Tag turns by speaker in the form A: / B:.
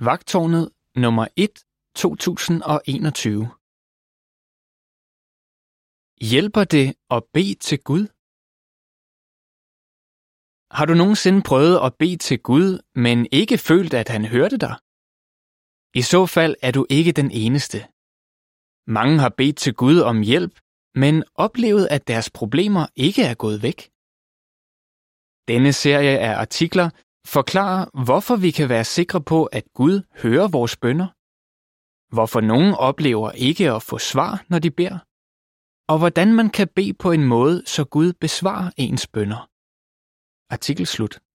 A: Vagtårnet nummer 1 2021 Hjælper det at bede til Gud? Har du nogensinde prøvet at bede til Gud, men ikke følt, at han hørte dig? I så fald er du ikke den eneste. Mange har bedt til Gud om hjælp, men oplevet, at deres problemer ikke er gået væk. Denne serie af artikler forklare, hvorfor vi kan være sikre på, at Gud hører vores bønder, hvorfor nogen oplever ikke at få svar, når de beder, og hvordan man kan bede på en måde, så Gud besvarer ens bønder. Artikel slut.